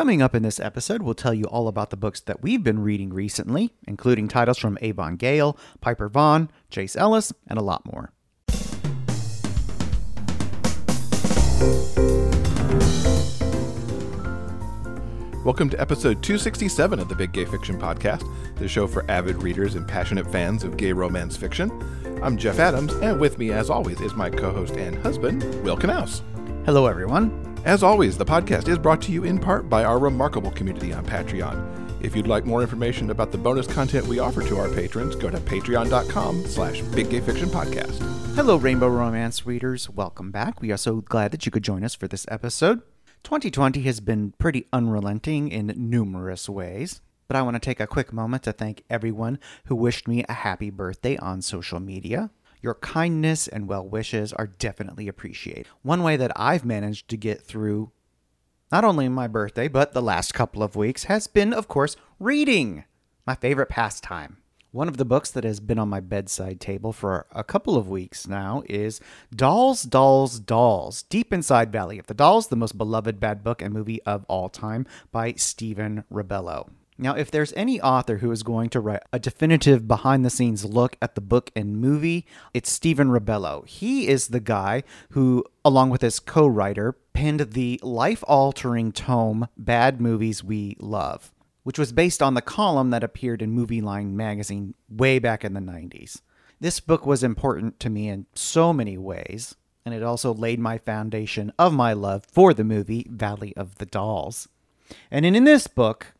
Coming up in this episode, we'll tell you all about the books that we've been reading recently, including titles from Avon Gale, Piper Vaughn, Jace Ellis, and a lot more. Welcome to episode 267 of the Big Gay Fiction Podcast, the show for avid readers and passionate fans of gay romance fiction. I'm Jeff Adams, and with me, as always, is my co host and husband, Will Knaus. Hello, everyone. As always, the podcast is brought to you in part by our remarkable community on Patreon. If you'd like more information about the bonus content we offer to our patrons, go to patreon.com slash biggayfictionpodcast. Hello, Rainbow Romance readers. Welcome back. We are so glad that you could join us for this episode. 2020 has been pretty unrelenting in numerous ways, but I want to take a quick moment to thank everyone who wished me a happy birthday on social media. Your kindness and well wishes are definitely appreciated. One way that I've managed to get through not only my birthday, but the last couple of weeks has been, of course, reading, my favorite pastime. One of the books that has been on my bedside table for a couple of weeks now is Dolls, Dolls, Dolls Deep Inside Valley of the Dolls, the most beloved bad book and movie of all time by Stephen Rebello. Now, if there's any author who is going to write a definitive behind the scenes look at the book and movie, it's Stephen Rebello. He is the guy who, along with his co writer, penned the life altering tome Bad Movies We Love which was based on the column that appeared in Movieline magazine way back in the 90s. This book was important to me in so many ways, and it also laid my foundation of my love for the movie Valley of the Dolls. And in, in this book,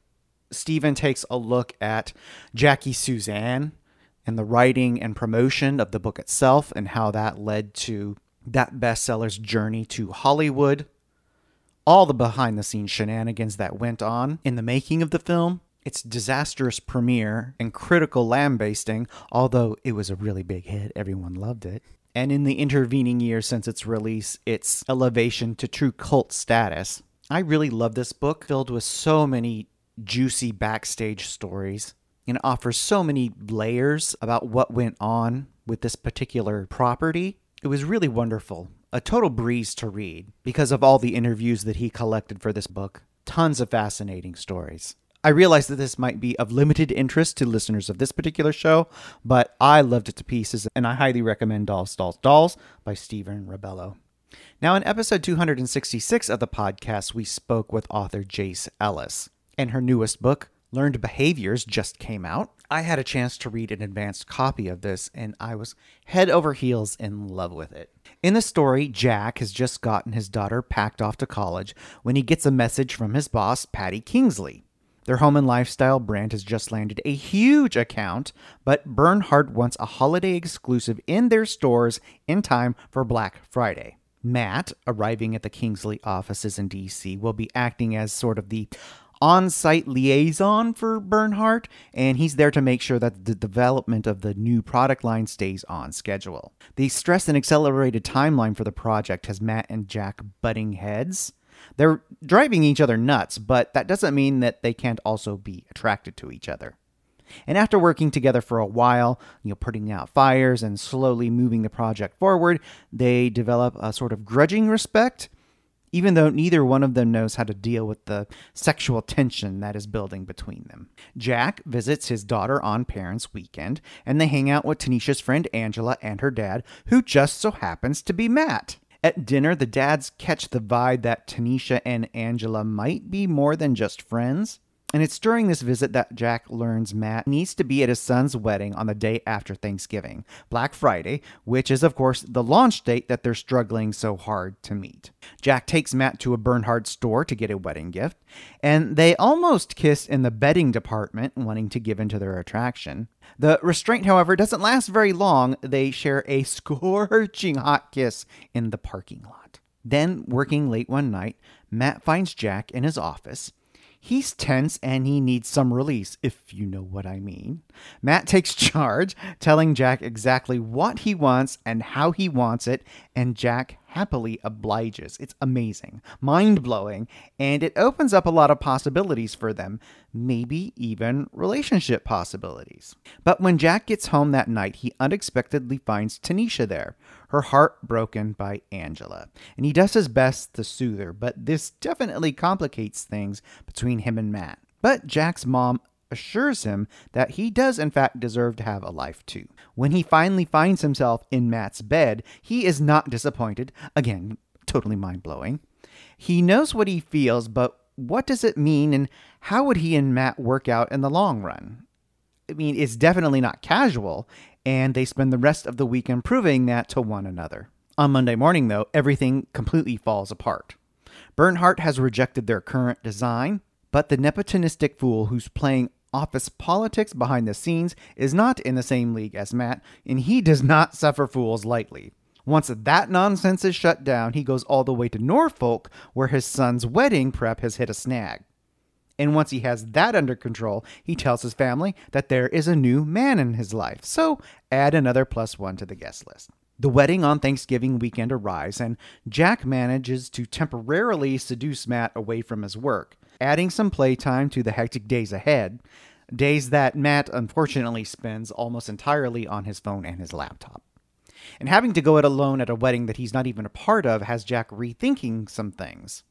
Stephen takes a look at Jackie Susann and the writing and promotion of the book itself and how that led to that bestseller's journey to Hollywood all the behind the scenes shenanigans that went on in the making of the film, its disastrous premiere, and critical lambasting, although it was a really big hit, everyone loved it. And in the intervening years since its release, its elevation to true cult status. I really love this book, filled with so many juicy backstage stories, and offers so many layers about what went on with this particular property. It was really wonderful a total breeze to read because of all the interviews that he collected for this book. Tons of fascinating stories. I realize that this might be of limited interest to listeners of this particular show, but I loved it to pieces and I highly recommend Dolls, Dolls, Dolls by Stephen Rebello. Now, in episode 266 of the podcast, we spoke with author Jace Ellis, and her newest book, Learned Behaviors, just came out. I had a chance to read an advanced copy of this, and I was head over heels in love with it. In the story, Jack has just gotten his daughter packed off to college when he gets a message from his boss, Patty Kingsley. Their home and lifestyle brand has just landed a huge account, but Bernhardt wants a holiday exclusive in their stores in time for Black Friday. Matt, arriving at the Kingsley offices in DC, will be acting as sort of the on site liaison for Bernhardt, and he's there to make sure that the development of the new product line stays on schedule. The stress and accelerated timeline for the project has Matt and Jack butting heads. They're driving each other nuts, but that doesn't mean that they can't also be attracted to each other. And after working together for a while, you know, putting out fires and slowly moving the project forward, they develop a sort of grudging respect even though neither one of them knows how to deal with the sexual tension that is building between them. Jack visits his daughter on Parents' Weekend, and they hang out with Tanisha's friend Angela and her dad, who just so happens to be Matt. At dinner, the dads catch the vibe that Tanisha and Angela might be more than just friends. And it's during this visit that Jack learns Matt needs to be at his son's wedding on the day after Thanksgiving, Black Friday, which is, of course, the launch date that they're struggling so hard to meet. Jack takes Matt to a Bernhardt store to get a wedding gift, and they almost kiss in the bedding department, wanting to give in to their attraction. The restraint, however, doesn't last very long. They share a scorching hot kiss in the parking lot. Then, working late one night, Matt finds Jack in his office. He's tense and he needs some release, if you know what I mean. Matt takes charge, telling Jack exactly what he wants and how he wants it, and Jack happily obliges. It's amazing, mind blowing, and it opens up a lot of possibilities for them, maybe even relationship possibilities. But when Jack gets home that night, he unexpectedly finds Tanisha there, her heart broken by Angela. And he does his best to soothe her, but this definitely complicates things between him and Matt. But Jack's mom assures him that he does, in fact, deserve to have a life too. When he finally finds himself in Matt's bed, he is not disappointed. Again, totally mind blowing. He knows what he feels, but what does it mean and how would he and Matt work out in the long run? I mean, it's definitely not casual, and they spend the rest of the weekend proving that to one another. On Monday morning, though, everything completely falls apart. Bernhardt has rejected their current design, but the nepotistic fool who's playing office politics behind the scenes is not in the same league as Matt, and he does not suffer fools lightly. Once that nonsense is shut down, he goes all the way to Norfolk, where his son's wedding prep has hit a snag. And once he has that under control, he tells his family that there is a new man in his life. So add another plus one to the guest list. The wedding on Thanksgiving weekend arrives, and Jack manages to temporarily seduce Matt away from his work adding some playtime to the hectic days ahead, days that Matt unfortunately spends almost entirely on his phone and his laptop. And having to go it alone at a wedding that he's not even a part of has Jack rethinking some things.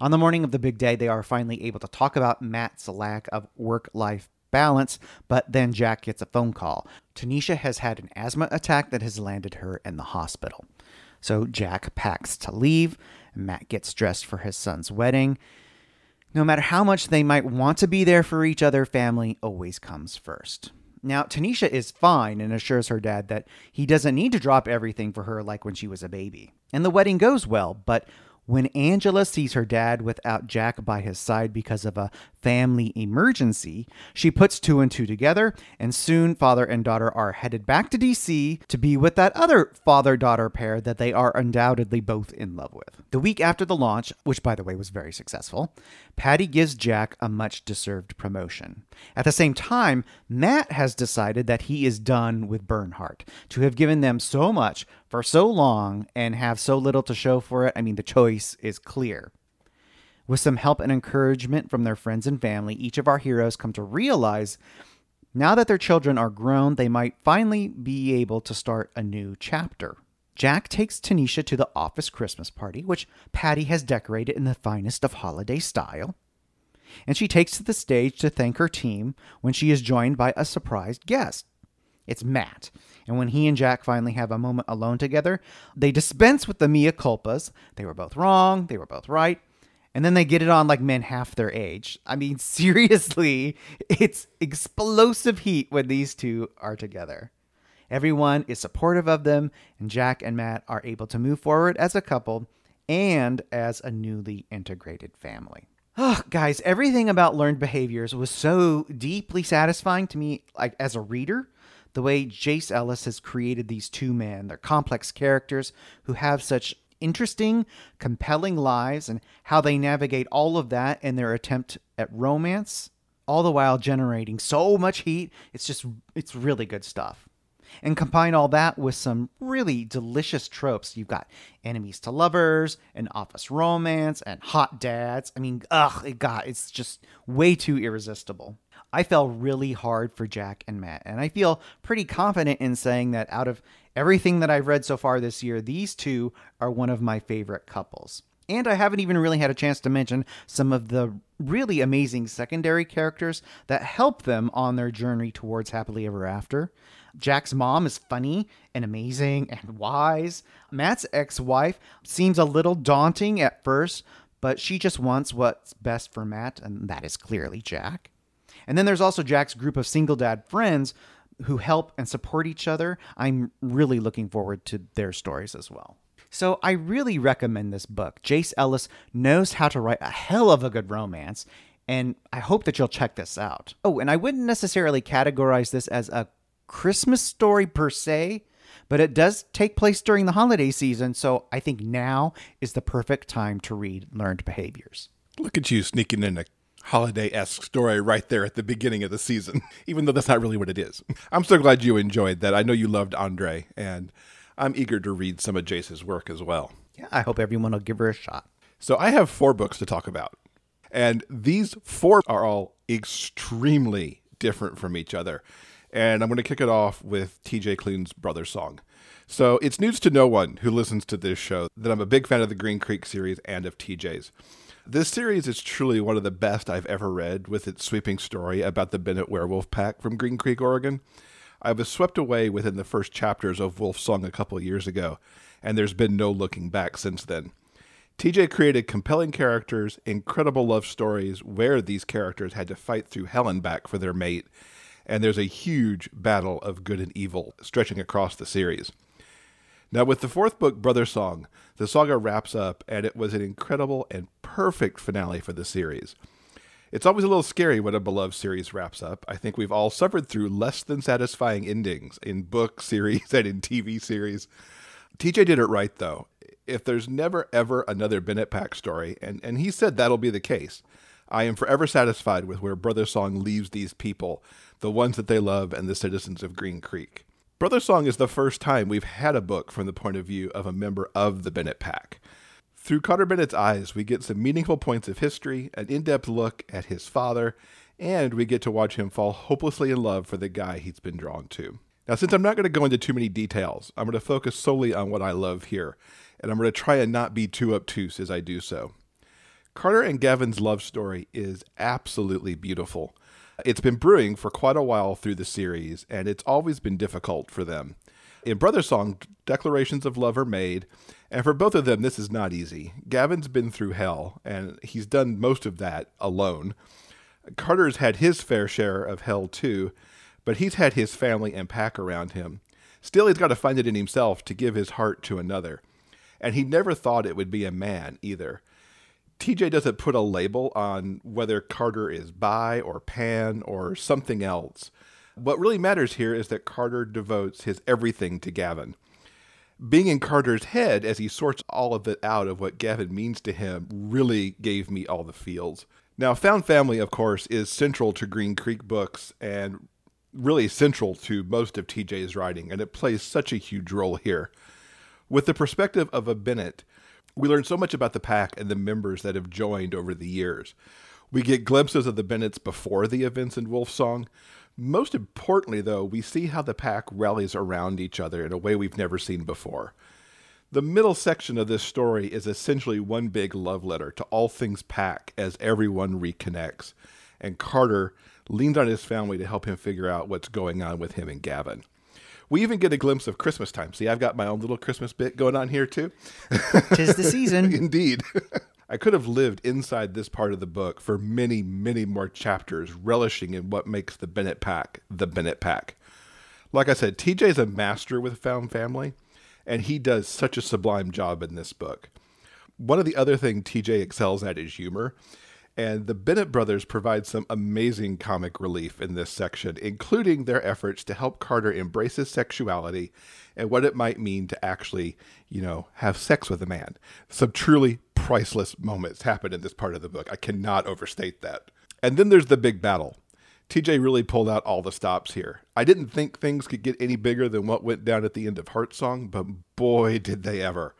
On the morning of the big day, they are finally able to talk about Matt's lack of work life balance, but then Jack gets a phone call. Tanisha has had an asthma attack that has landed her in the hospital. So Jack packs to leave. Matt gets dressed for his son's wedding. No matter how much they might want to be there for each other, family always comes first. Now, Tanisha is fine and assures her dad that he doesn't need to drop everything for her like when she was a baby. And the wedding goes well, but when Angela sees her dad without Jack by his side because of a family emergency, she puts two and two together, and soon father and daughter are headed back to DC to be with that other father daughter pair that they are undoubtedly both in love with. The week after the launch, which by the way was very successful, Patty gives Jack a much deserved promotion. At the same time, Matt has decided that he is done with Bernhardt. To have given them so much for so long and have so little to show for it, I mean, the choice is clear. With some help and encouragement from their friends and family, each of our heroes come to realize now that their children are grown, they might finally be able to start a new chapter. Jack takes Tanisha to the office Christmas party, which Patty has decorated in the finest of holiday style. And she takes to the stage to thank her team when she is joined by a surprised guest. It's Matt. And when he and Jack finally have a moment alone together, they dispense with the mea culpas. They were both wrong, they were both right. And then they get it on like men half their age. I mean, seriously, it's explosive heat when these two are together. Everyone is supportive of them, and Jack and Matt are able to move forward as a couple and as a newly integrated family. Oh, guys, everything about learned behaviors was so deeply satisfying to me, like as a reader. The way Jace Ellis has created these two men, they're complex characters who have such interesting, compelling lives, and how they navigate all of that in their attempt at romance, all the while generating so much heat. It's just, it's really good stuff and combine all that with some really delicious tropes. You've got enemies to lovers, and office romance, and hot dads. I mean, ugh, it got it's just way too irresistible. I fell really hard for Jack and Matt, and I feel pretty confident in saying that out of everything that I've read so far this year, these two are one of my favorite couples. And I haven't even really had a chance to mention some of the really amazing secondary characters that help them on their journey towards happily ever after. Jack's mom is funny and amazing and wise. Matt's ex wife seems a little daunting at first, but she just wants what's best for Matt, and that is clearly Jack. And then there's also Jack's group of single dad friends who help and support each other. I'm really looking forward to their stories as well. So I really recommend this book. Jace Ellis knows how to write a hell of a good romance, and I hope that you'll check this out. Oh, and I wouldn't necessarily categorize this as a Christmas story per se, but it does take place during the holiday season, so I think now is the perfect time to read Learned Behaviors. Look at you sneaking in a holiday esque story right there at the beginning of the season, even though that's not really what it is. I'm so glad you enjoyed that. I know you loved Andre, and I'm eager to read some of Jace's work as well. Yeah, I hope everyone will give her a shot. So I have four books to talk about. And these four are all extremely different from each other. And I'm going to kick it off with TJ Klune's Brother Song. So it's news to no one who listens to this show that I'm a big fan of the Green Creek series and of TJ's. This series is truly one of the best I've ever read, with its sweeping story about the Bennett werewolf pack from Green Creek, Oregon. I was swept away within the first chapters of Wolf Song a couple years ago, and there's been no looking back since then. TJ created compelling characters, incredible love stories where these characters had to fight through hell and back for their mate, and there's a huge battle of good and evil stretching across the series. Now, with the fourth book, Brother Song, the saga wraps up, and it was an incredible and perfect finale for the series. It's always a little scary when a beloved series wraps up. I think we've all suffered through less than satisfying endings in book series and in TV series. TJ did it right, though. If there's never ever another Bennett Pack story, and, and he said that'll be the case, I am forever satisfied with where Brother Song leaves these people, the ones that they love and the citizens of Green Creek. Brother Song is the first time we've had a book from the point of view of a member of the Bennett Pack. Through Carter Bennett's eyes, we get some meaningful points of history, an in depth look at his father, and we get to watch him fall hopelessly in love for the guy he's been drawn to. Now, since I'm not going to go into too many details, I'm going to focus solely on what I love here, and I'm going to try and not be too obtuse as I do so. Carter and Gavin's love story is absolutely beautiful. It's been brewing for quite a while through the series, and it's always been difficult for them. In Brother Song, declarations of love are made, and for both of them, this is not easy. Gavin's been through hell, and he's done most of that alone. Carter's had his fair share of hell too, but he's had his family and pack around him. Still, he's got to find it in himself to give his heart to another. And he never thought it would be a man either. TJ doesn't put a label on whether Carter is bi or pan or something else. What really matters here is that Carter devotes his everything to Gavin. Being in Carter's head as he sorts all of it out of what Gavin means to him really gave me all the feels. Now, Found Family, of course, is central to Green Creek books and really central to most of TJ's writing, and it plays such a huge role here. With the perspective of a Bennett, we learn so much about the pack and the members that have joined over the years. We get glimpses of the Bennetts before the events in Wolf Song. Most importantly, though, we see how the pack rallies around each other in a way we've never seen before. The middle section of this story is essentially one big love letter to all things pack as everyone reconnects, and Carter leans on his family to help him figure out what's going on with him and Gavin. We even get a glimpse of Christmas time. See, I've got my own little Christmas bit going on here too. Tis the season. Indeed. I could have lived inside this part of the book for many, many more chapters, relishing in what makes the Bennett Pack the Bennett Pack. Like I said, TJ's a master with Found Family, and he does such a sublime job in this book. One of the other things TJ excels at is humor. And the Bennett brothers provide some amazing comic relief in this section, including their efforts to help Carter embrace his sexuality and what it might mean to actually, you know, have sex with a man. Some truly priceless moments happen in this part of the book. I cannot overstate that. And then there's the big battle. TJ really pulled out all the stops here. I didn't think things could get any bigger than what went down at the end of Heart Song, but boy, did they ever.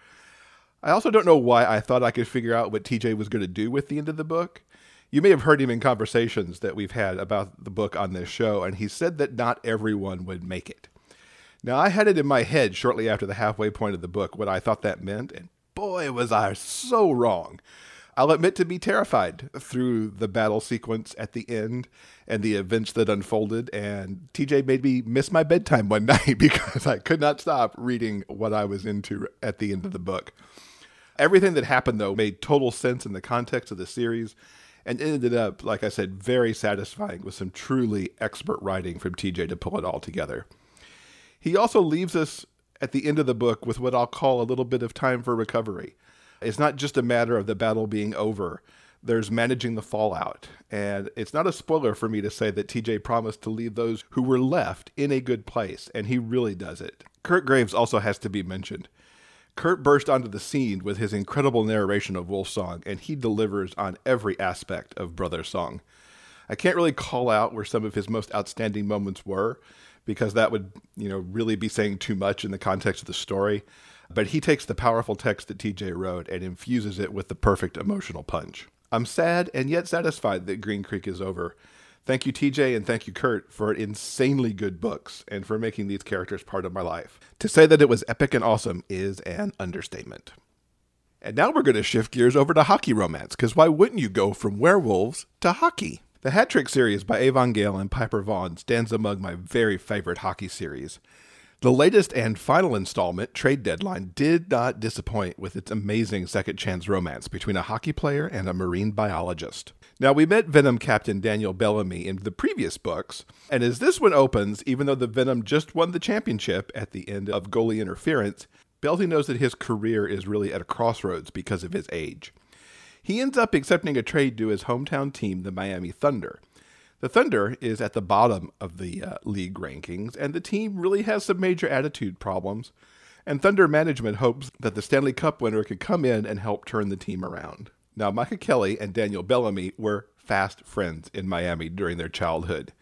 I also don't know why I thought I could figure out what TJ was going to do with the end of the book. You may have heard him in conversations that we've had about the book on this show, and he said that not everyone would make it. Now, I had it in my head shortly after the halfway point of the book what I thought that meant, and boy, was I so wrong. I'll admit to be terrified through the battle sequence at the end and the events that unfolded. And TJ made me miss my bedtime one night because I could not stop reading what I was into at the end of the book. Everything that happened, though, made total sense in the context of the series and ended up, like I said, very satisfying with some truly expert writing from TJ to pull it all together. He also leaves us at the end of the book with what I'll call a little bit of time for recovery. It's not just a matter of the battle being over. There's managing the fallout. And it's not a spoiler for me to say that TJ promised to leave those who were left in a good place, and he really does it. Kirt Graves also has to be mentioned. Kirt burst onto the scene with his incredible narration of Wolf Song, and he delivers on every aspect of Brother Song. I can't really call out where some of his most outstanding moments were because that would, you know, really be saying too much in the context of the story. But he takes the powerful text that TJ wrote and infuses it with the perfect emotional punch. I'm sad and yet satisfied that Green Creek is over. Thank you, TJ, and thank you, Kirt, for insanely good books and for making these characters part of my life. To say that it was epic and awesome is an understatement. And now we're going to shift gears over to hockey romance, because why wouldn't you go from werewolves to hockey? The Hat Trick series by Avon Gale and Piper Vaughn stands among my very favorite hockey series. The latest and final installment, Trade Deadline, did not disappoint with its amazing second chance romance between a hockey player and a marine biologist. Now, we met Venom Captain Daniel Bellamy in the previous books, and as this one opens, even though the Venom just won the championship at the end of goalie interference, Bellamy knows that his career is really at a crossroads because of his age. He ends up accepting a trade to his hometown team, the Miami Thunder. The Thunder is at the bottom of the uh, league rankings, and the team really has some major attitude problems. And Thunder management hopes that the Stanley Cup winner could come in and help turn the team around. Now, Micah Kelly and Daniel Bellamy were fast friends in Miami during their childhood.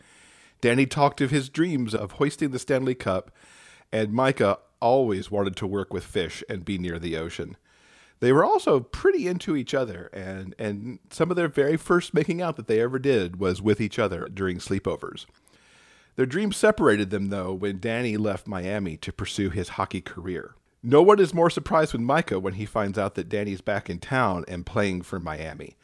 Danny talked of his dreams of hoisting the Stanley Cup, and Micah always wanted to work with fish and be near the ocean. They were also pretty into each other, and, and some of their very first making out that they ever did was with each other during sleepovers. Their dreams separated them, though, when Danny left Miami to pursue his hockey career. No one is more surprised with Micah when he finds out that Danny's back in town and playing for Miami.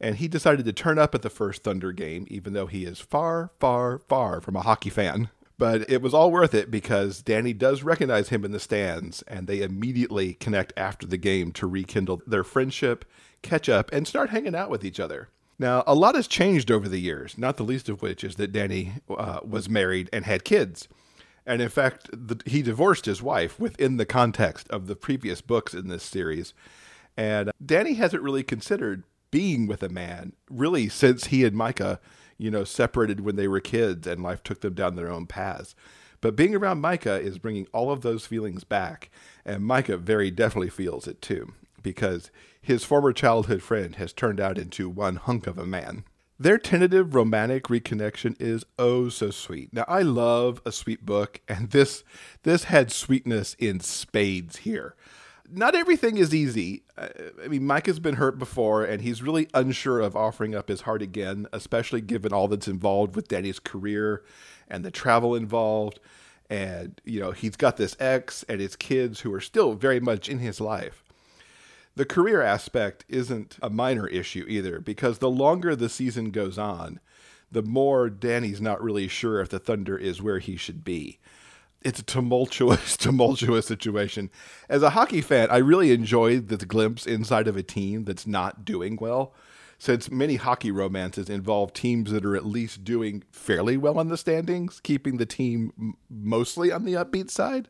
And he decided to turn up at the first Thunder game, even though he is far, far, far from a hockey fan. But it was all worth it because Danny does recognize him in the stands, and they immediately connect after the game to rekindle their friendship, catch up, and start hanging out with each other. Now, a lot has changed over the years, not the least of which is that Danny uh, was married and had kids. And in fact, the, he divorced his wife within the context of the previous books in this series. And Danny hasn't really considered being with a man really since he and Micah, you know, separated when they were kids and life took them down their own paths. But being around Micah is bringing all of those feelings back. And Micah very definitely feels it too, because his former childhood friend has turned out into one hunk of a man. Their tentative romantic reconnection is oh so sweet. Now I love a sweet book, and this this had sweetness in spades here. Not everything is easy. Uh, I mean, Mike has been hurt before, and he's really unsure of offering up his heart again, especially given all that's involved with Danny's career and the travel involved. And, you know, he's got this ex and his kids who are still very much in his life. The career aspect isn't a minor issue either, because the longer the season goes on, the more Danny's not really sure if the Thunder is where he should be. It's a tumultuous, tumultuous situation. As a hockey fan, I really enjoyed this glimpse inside of a team that's not doing well, since many hockey romances involve teams that are at least doing fairly well in the standings, keeping the team mostly on the upbeat side.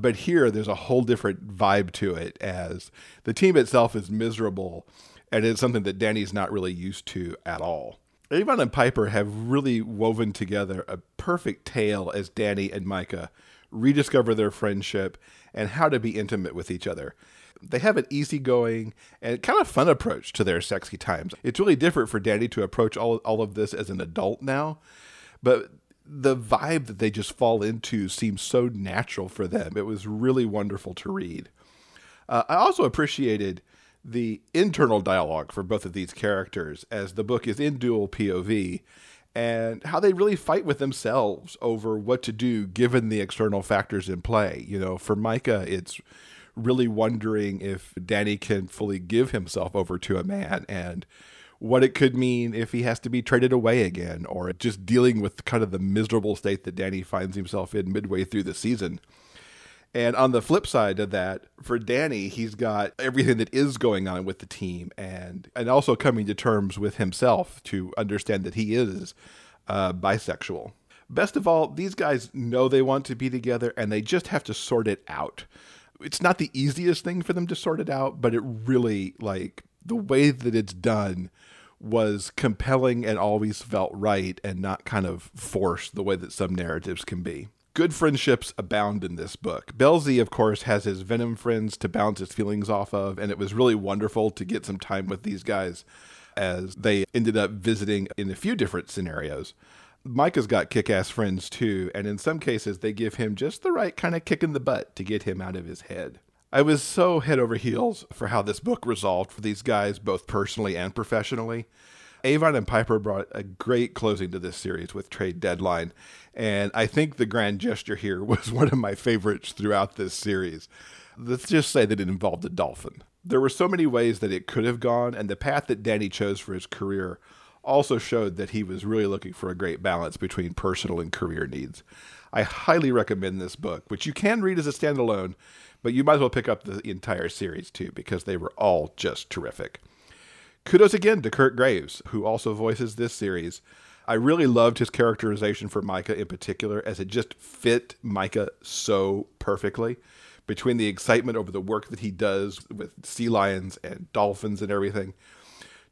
But here, there's a whole different vibe to it as the team itself is miserable, and it's something that Danny's not really used to at all. Avon and Piper have really woven together a perfect tale as Danny and Micah rediscover their friendship and how to be intimate with each other. They have an easygoing and kind of fun approach to their sexy times. It's really different for Danny to approach all, all of this as an adult now, but the vibe that they just fall into seems so natural for them. It was really wonderful to read. Uh, I also appreciated the internal dialogue for both of these characters as the book is in dual POV and how they really fight with themselves over what to do given the external factors in play. You know, for Micah, it's really wondering if Danny can fully give himself over to a man and what it could mean if he has to be traded away again, or just dealing with kind of the miserable state that Danny finds himself in midway through the season. And on the flip side of that, for Danny, he's got everything that is going on with the team and and also coming to terms with himself to understand that he is uh, bisexual. Best of all, these guys know they want to be together and they just have to sort it out. It's not the easiest thing for them to sort it out, but it really like the way that it's done was compelling and always felt right and not kind of forced the way that some narratives can be. Good friendships abound in this book. Belzy, of course, has his Venom friends to bounce his feelings off of, and it was really wonderful to get some time with these guys as they ended up visiting in a few different scenarios. Micah's got kick ass friends too, and in some cases, they give him just the right kind of kick in the butt to get him out of his head. I was so head over heels for how this book resolved for these guys, both personally and professionally. Avon and Piper brought a great closing to this series with Trade Deadline, and I think the grand gesture here was one of my favorites throughout this series. Let's just say that it involved a dolphin. There were so many ways that it could have gone, and the path that Danny chose for his career also showed that he was really looking for a great balance between personal and career needs. I highly recommend this book, which you can read as a standalone, but you might as well pick up the entire series too, because they were all just terrific. Kudos again to Kirt Graves, who also voices this series. I really loved his characterization for Micah in particular, as it just fit Micah so perfectly. Between the excitement over the work that he does with sea lions and dolphins and everything,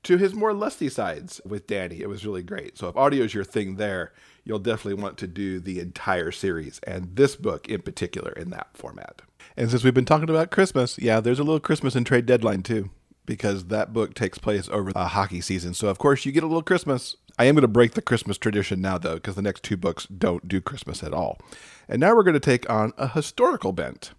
to his more lusty sides with Danny. It was really great. So if audio is your thing there, you'll definitely want to do the entire series and this book in particular in that format. And since we've been talking about Christmas, yeah, there's a little Christmas and trade deadline too, because that book takes place over a hockey season. So of course you get a little Christmas. I am going to break the Christmas tradition now though, because the next two books don't do Christmas at all. And now we're going to take on a historical bent.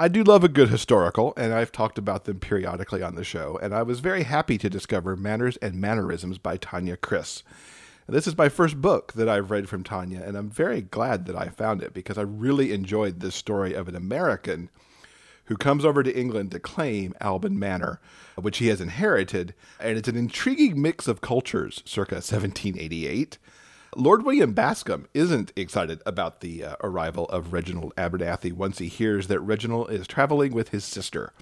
I do love a good historical, and I've talked about them periodically on the show, and I was very happy to discover Manners and Mannerisms by Tanya Chris. This is my first book that I've read from Tanya, and I'm very glad that I found it because I really enjoyed this story of an American who comes over to England to claim Alban Manor, which he has inherited, and it's an intriguing mix of cultures circa 1788 Lord William Bascom isn't excited about the uh, arrival of Reginald Abernathy once he hears that Reginald is traveling with his sister.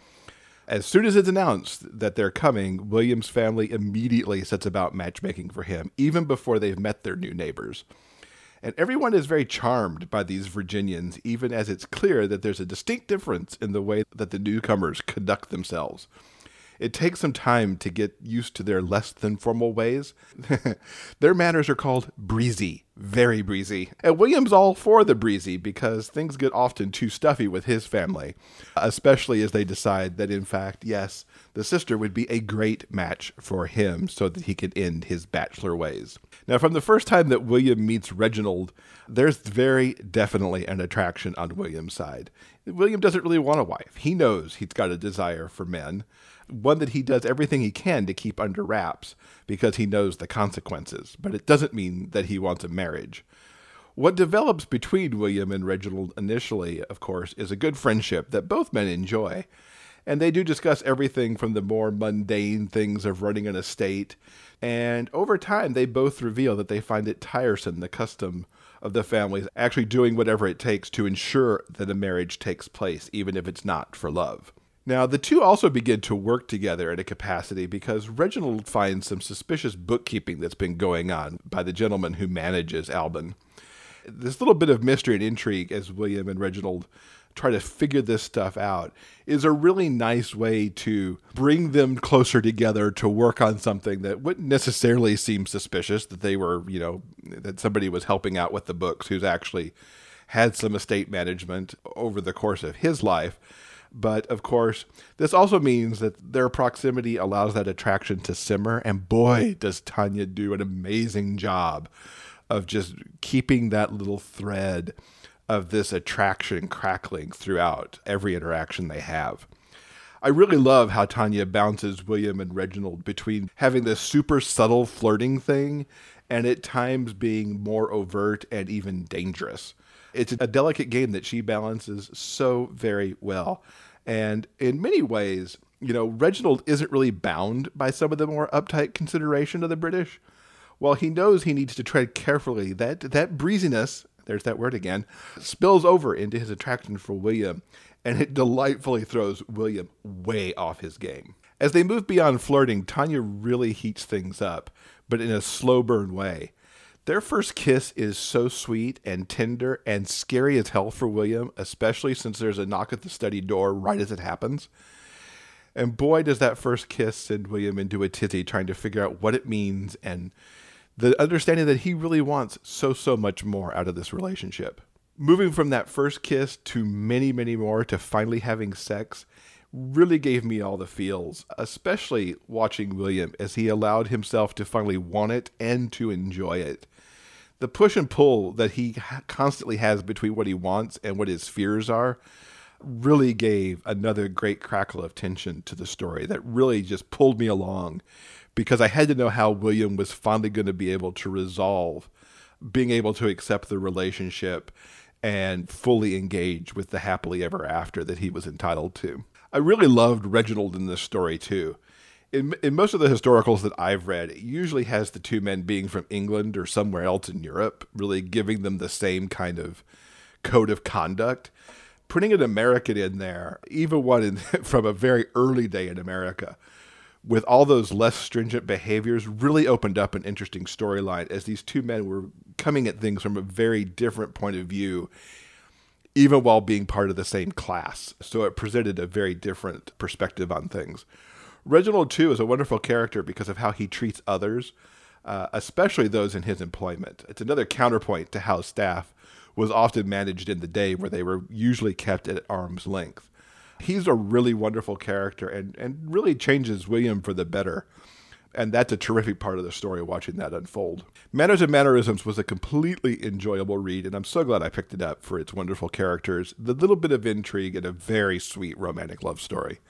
As soon as it's announced that they're coming, William's family immediately sets about matchmaking for him, even before they've met their new neighbors. And everyone is very charmed by these Virginians, even as it's clear that there's a distinct difference in the way that the newcomers conduct themselves. It takes some time to get used to their less than formal ways. their manners are called breezy, very breezy. And William's all for the breezy because things get often too stuffy with his family, especially as they decide that, in fact, yes, the sister would be a great match for him so that he can end his bachelor ways. Now, from the first time that William meets Reginald, there's very definitely an attraction on William's side. William doesn't really want a wife. He knows he's got a desire for men one that he does everything he can to keep under wraps because he knows the consequences, but it doesn't mean that he wants a marriage. What develops between William and Reginald initially, of course, is a good friendship that both men enjoy. And they do discuss everything from the more mundane things of running an estate. And over time, they both reveal that they find it tiresome, the custom of the families actually doing whatever it takes to ensure that a marriage takes place, even if it's not for love. Now, the two also begin to work together in a capacity because Reginald finds some suspicious bookkeeping that's been going on by the gentleman who manages Alban. This little bit of mystery and intrigue as William and Reginald try to figure this stuff out is a really nice way to bring them closer together to work on something that wouldn't necessarily seem suspicious that they were, you know, that somebody was helping out with the books who's actually had some estate management over the course of his life but of course, this also means that their proximity allows that attraction to simmer. And boy, does Tanya do an amazing job of just keeping that little thread of this attraction crackling throughout every interaction they have. I really love how Tanya bounces William and Reginald between having this super subtle flirting thing and at times being more overt and even dangerous. It's a delicate game that she balances so very well. And in many ways, you know, Reginald isn't really bound by some of the more uptight consideration of the British. While he knows he needs to tread carefully, that that breeziness, there's that word again, spills over into his attraction for William, and it delightfully throws William way off his game. As they move beyond flirting, Tanya really heats things up, but in a slow burn way. Their first kiss is so sweet and tender and scary as hell for William, especially since there's a knock at the study door right as it happens. And boy, does that first kiss send William into a tizzy trying to figure out what it means and the understanding that he really wants so, so much more out of this relationship. Moving from that first kiss to many, many more to finally having sex really gave me all the feels, especially watching William as he allowed himself to finally want it and to enjoy it The push and pull that he constantly has between what he wants and what his fears are really gave another great crackle of tension to the story that really just pulled me along because I had to know how William was finally going to be able to resolve being able to accept the relationship and fully engage with the happily ever after that he was entitled to. I really loved Reginald in this story too. In, in most of the historicals that I've read, it usually has the two men being from England or somewhere else in Europe, really giving them the same kind of code of conduct. Putting an American in there, even one in, from a very early day in America, with all those less stringent behaviors, really opened up an interesting storyline as these two men were coming at things from a very different point of view, even while being part of the same class. So it presented a very different perspective on things. Reginald, too, is a wonderful character because of how he treats others, uh, especially those in his employment. It's another counterpoint to how staff was often managed in the day, where they were usually kept at arm's length. He's a really wonderful character and, and really changes William for the better. And that's a terrific part of the story, watching that unfold. Manners and Mannerisms was a completely enjoyable read, and I'm so glad I picked it up for its wonderful characters, the little bit of intrigue, and a very sweet romantic love story.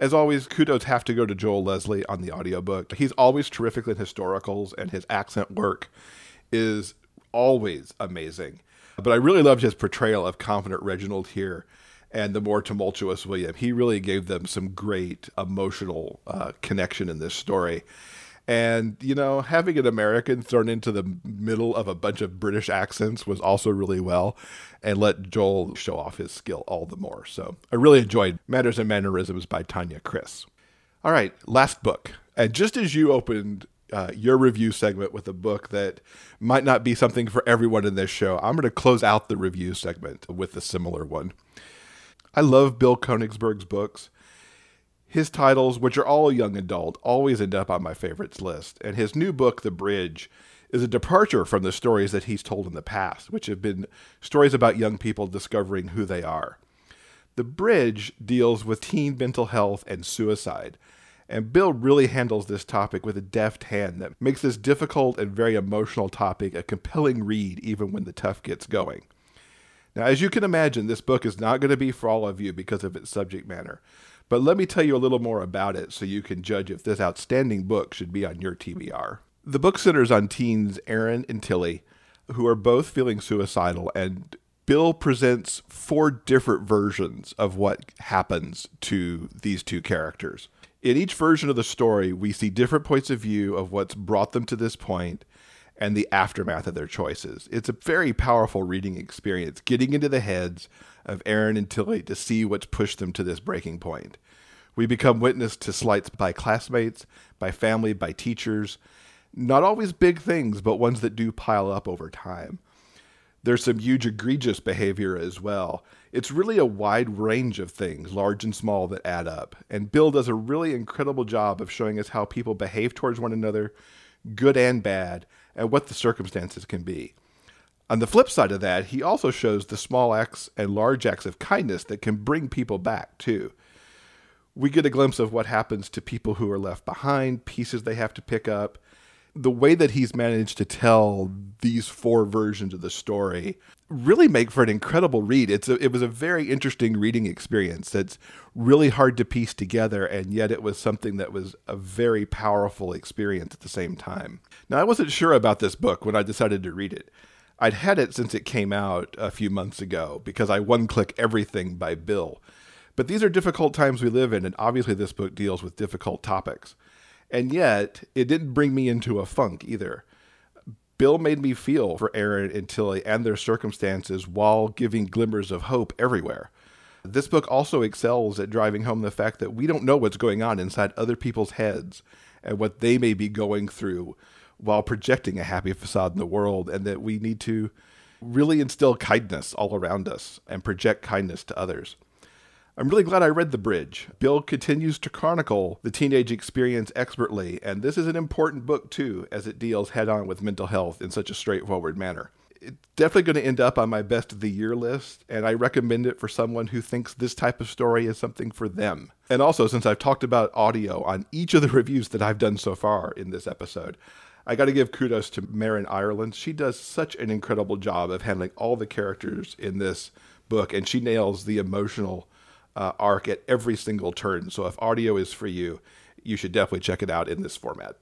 As always, kudos have to go to Joel Leslie on the audiobook. He's always terrific in historicals, and his accent work is always amazing. But I really loved his portrayal of confident Reginald here and the more tumultuous William. He really gave them some great emotional uh, connection in this story. And, you know, having an American thrown into the middle of a bunch of British accents was also really well and let Joel show off his skill all the more. So I really enjoyed Manners and Mannerisms by Tanya Chris. All right, last book. And just as you opened uh, your review segment with a book that might not be something for everyone in this show, I'm going to close out the review segment with a similar one. I love Bill Konigsberg's books. His titles, which are all young adult, always end up on my favorites list. And his new book, The Bridge, is a departure from the stories that he's told in the past, which have been stories about young people discovering who they are. The Bridge deals with teen mental health and suicide. And Bill really handles this topic with a deft hand that makes this difficult and very emotional topic a compelling read even when the tough gets going. Now, as you can imagine, this book is not going to be for all of you because of its subject matter. But let me tell you a little more about it so you can judge if this outstanding book should be on your TBR. The book centers on teens Aaron and Tilly, who are both feeling suicidal, and Bill presents four different versions of what happens to these two characters. In each version of the story, we see different points of view of what's brought them to this point and the aftermath of their choices. It's a very powerful reading experience, getting into the heads of Aaron and Tilly to see what's pushed them to this breaking point. We become witness to slights by classmates, by family, by teachers. Not always big things, but ones that do pile up over time. There's some huge egregious behavior as well. It's really a wide range of things, large and small, that add up. And Bill does a really incredible job of showing us how people behave towards one another, good and bad, and what the circumstances can be. On the flip side of that, he also shows the small acts and large acts of kindness that can bring people back, too. We get a glimpse of what happens to people who are left behind, pieces they have to pick up. The way that he's managed to tell these four versions of the story really make for an incredible read. It's a, it was a very interesting reading experience that's really hard to piece together, and yet it was something that was a very powerful experience at the same time. Now, I wasn't sure about this book when I decided to read it. I'd had it since it came out a few months ago because I one click everything by Bill. But these are difficult times we live in, and obviously this book deals with difficult topics. And yet, it didn't bring me into a funk either. Bill made me feel for Aaron and Tilly and their circumstances while giving glimmers of hope everywhere. This book also excels at driving home the fact that we don't know what's going on inside other people's heads and what they may be going through while projecting a happy facade in the world, and that we need to really instill kindness all around us and project kindness to others. I'm really glad I read The Bridge. Bill continues to chronicle the teenage experience expertly, and this is an important book too, as it deals head on with mental health in such a straightforward manner. It's definitely going to end up on my best of the year list, and I recommend it for someone who thinks this type of story is something for them. And also, since I've talked about audio on each of the reviews that I've done so far in this episode, I got to give kudos to Marin Ireland. She does such an incredible job of handling all the characters in this book, and she nails the emotional uh, arc at every single turn. So if audio is for you, you should definitely check it out in this format.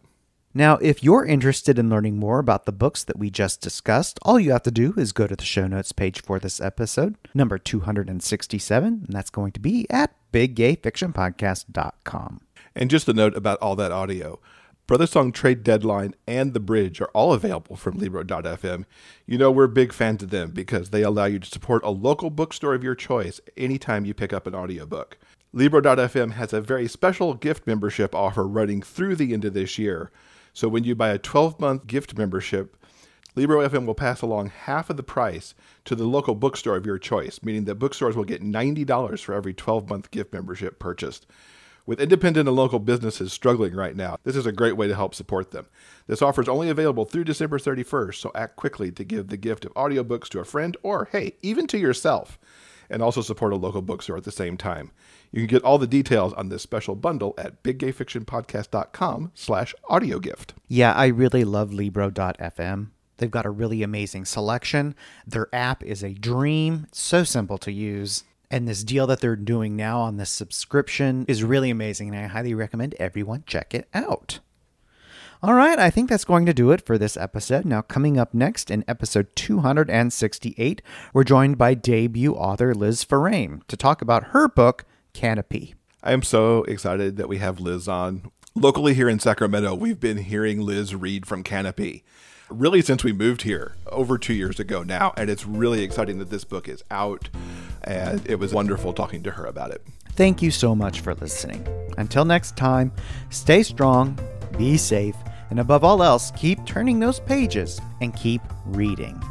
Now, if you're interested in learning more about the books that we just discussed, all you have to do is go to the show notes page for this episode, number 267, and that's going to be at biggayfictionpodcast.com. And just a note about all that audio. Brother Song Trade Deadline and The Bridge are all available from Libro.fm. You know, we're big fans of them because they allow you to support a local bookstore of your choice anytime you pick up an audiobook. Libro.fm has a very special gift membership offer running through the end of this year. So when you buy a 12 month gift membership, Libro FM will pass along half of the price to the local bookstore of your choice, meaning that bookstores will get $90 for every 12 month gift membership purchased. With independent and local businesses struggling right now, this is a great way to help support them. This offer is only available through December 31st, so act quickly to give the gift of audiobooks to a friend or, hey, even to yourself, and also support a local bookstore at the same time. You can get all the details on this special bundle at biggayfictionpodcast.com slash audiogift. Yeah, I really love Libro.fm. They've got a really amazing selection. Their app is a dream. So simple to use. And this deal that they're doing now on this subscription is really amazing, and I highly recommend everyone check it out. All right, I think that's going to do it for this episode. Now, coming up next in episode 268, we're joined by debut author Liz Faraim to talk about her book, Canopy. I am so excited that we have Liz on. Locally here in Sacramento, we've been hearing Liz read from Canopy really since we moved here over two years ago now. And it's really exciting that this book is out. And it was wonderful talking to her about it. Thank you so much for listening. Until next time, stay strong, be safe, and above all else, keep turning those pages and keep reading.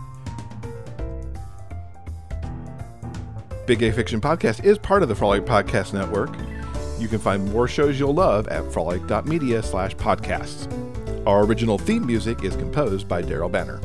Big Gay Fiction Podcast is part of the Frolic Podcast Network. You can find more shows you'll love at frolic.media slash podcasts. Our original theme music is composed by Daryl Banner.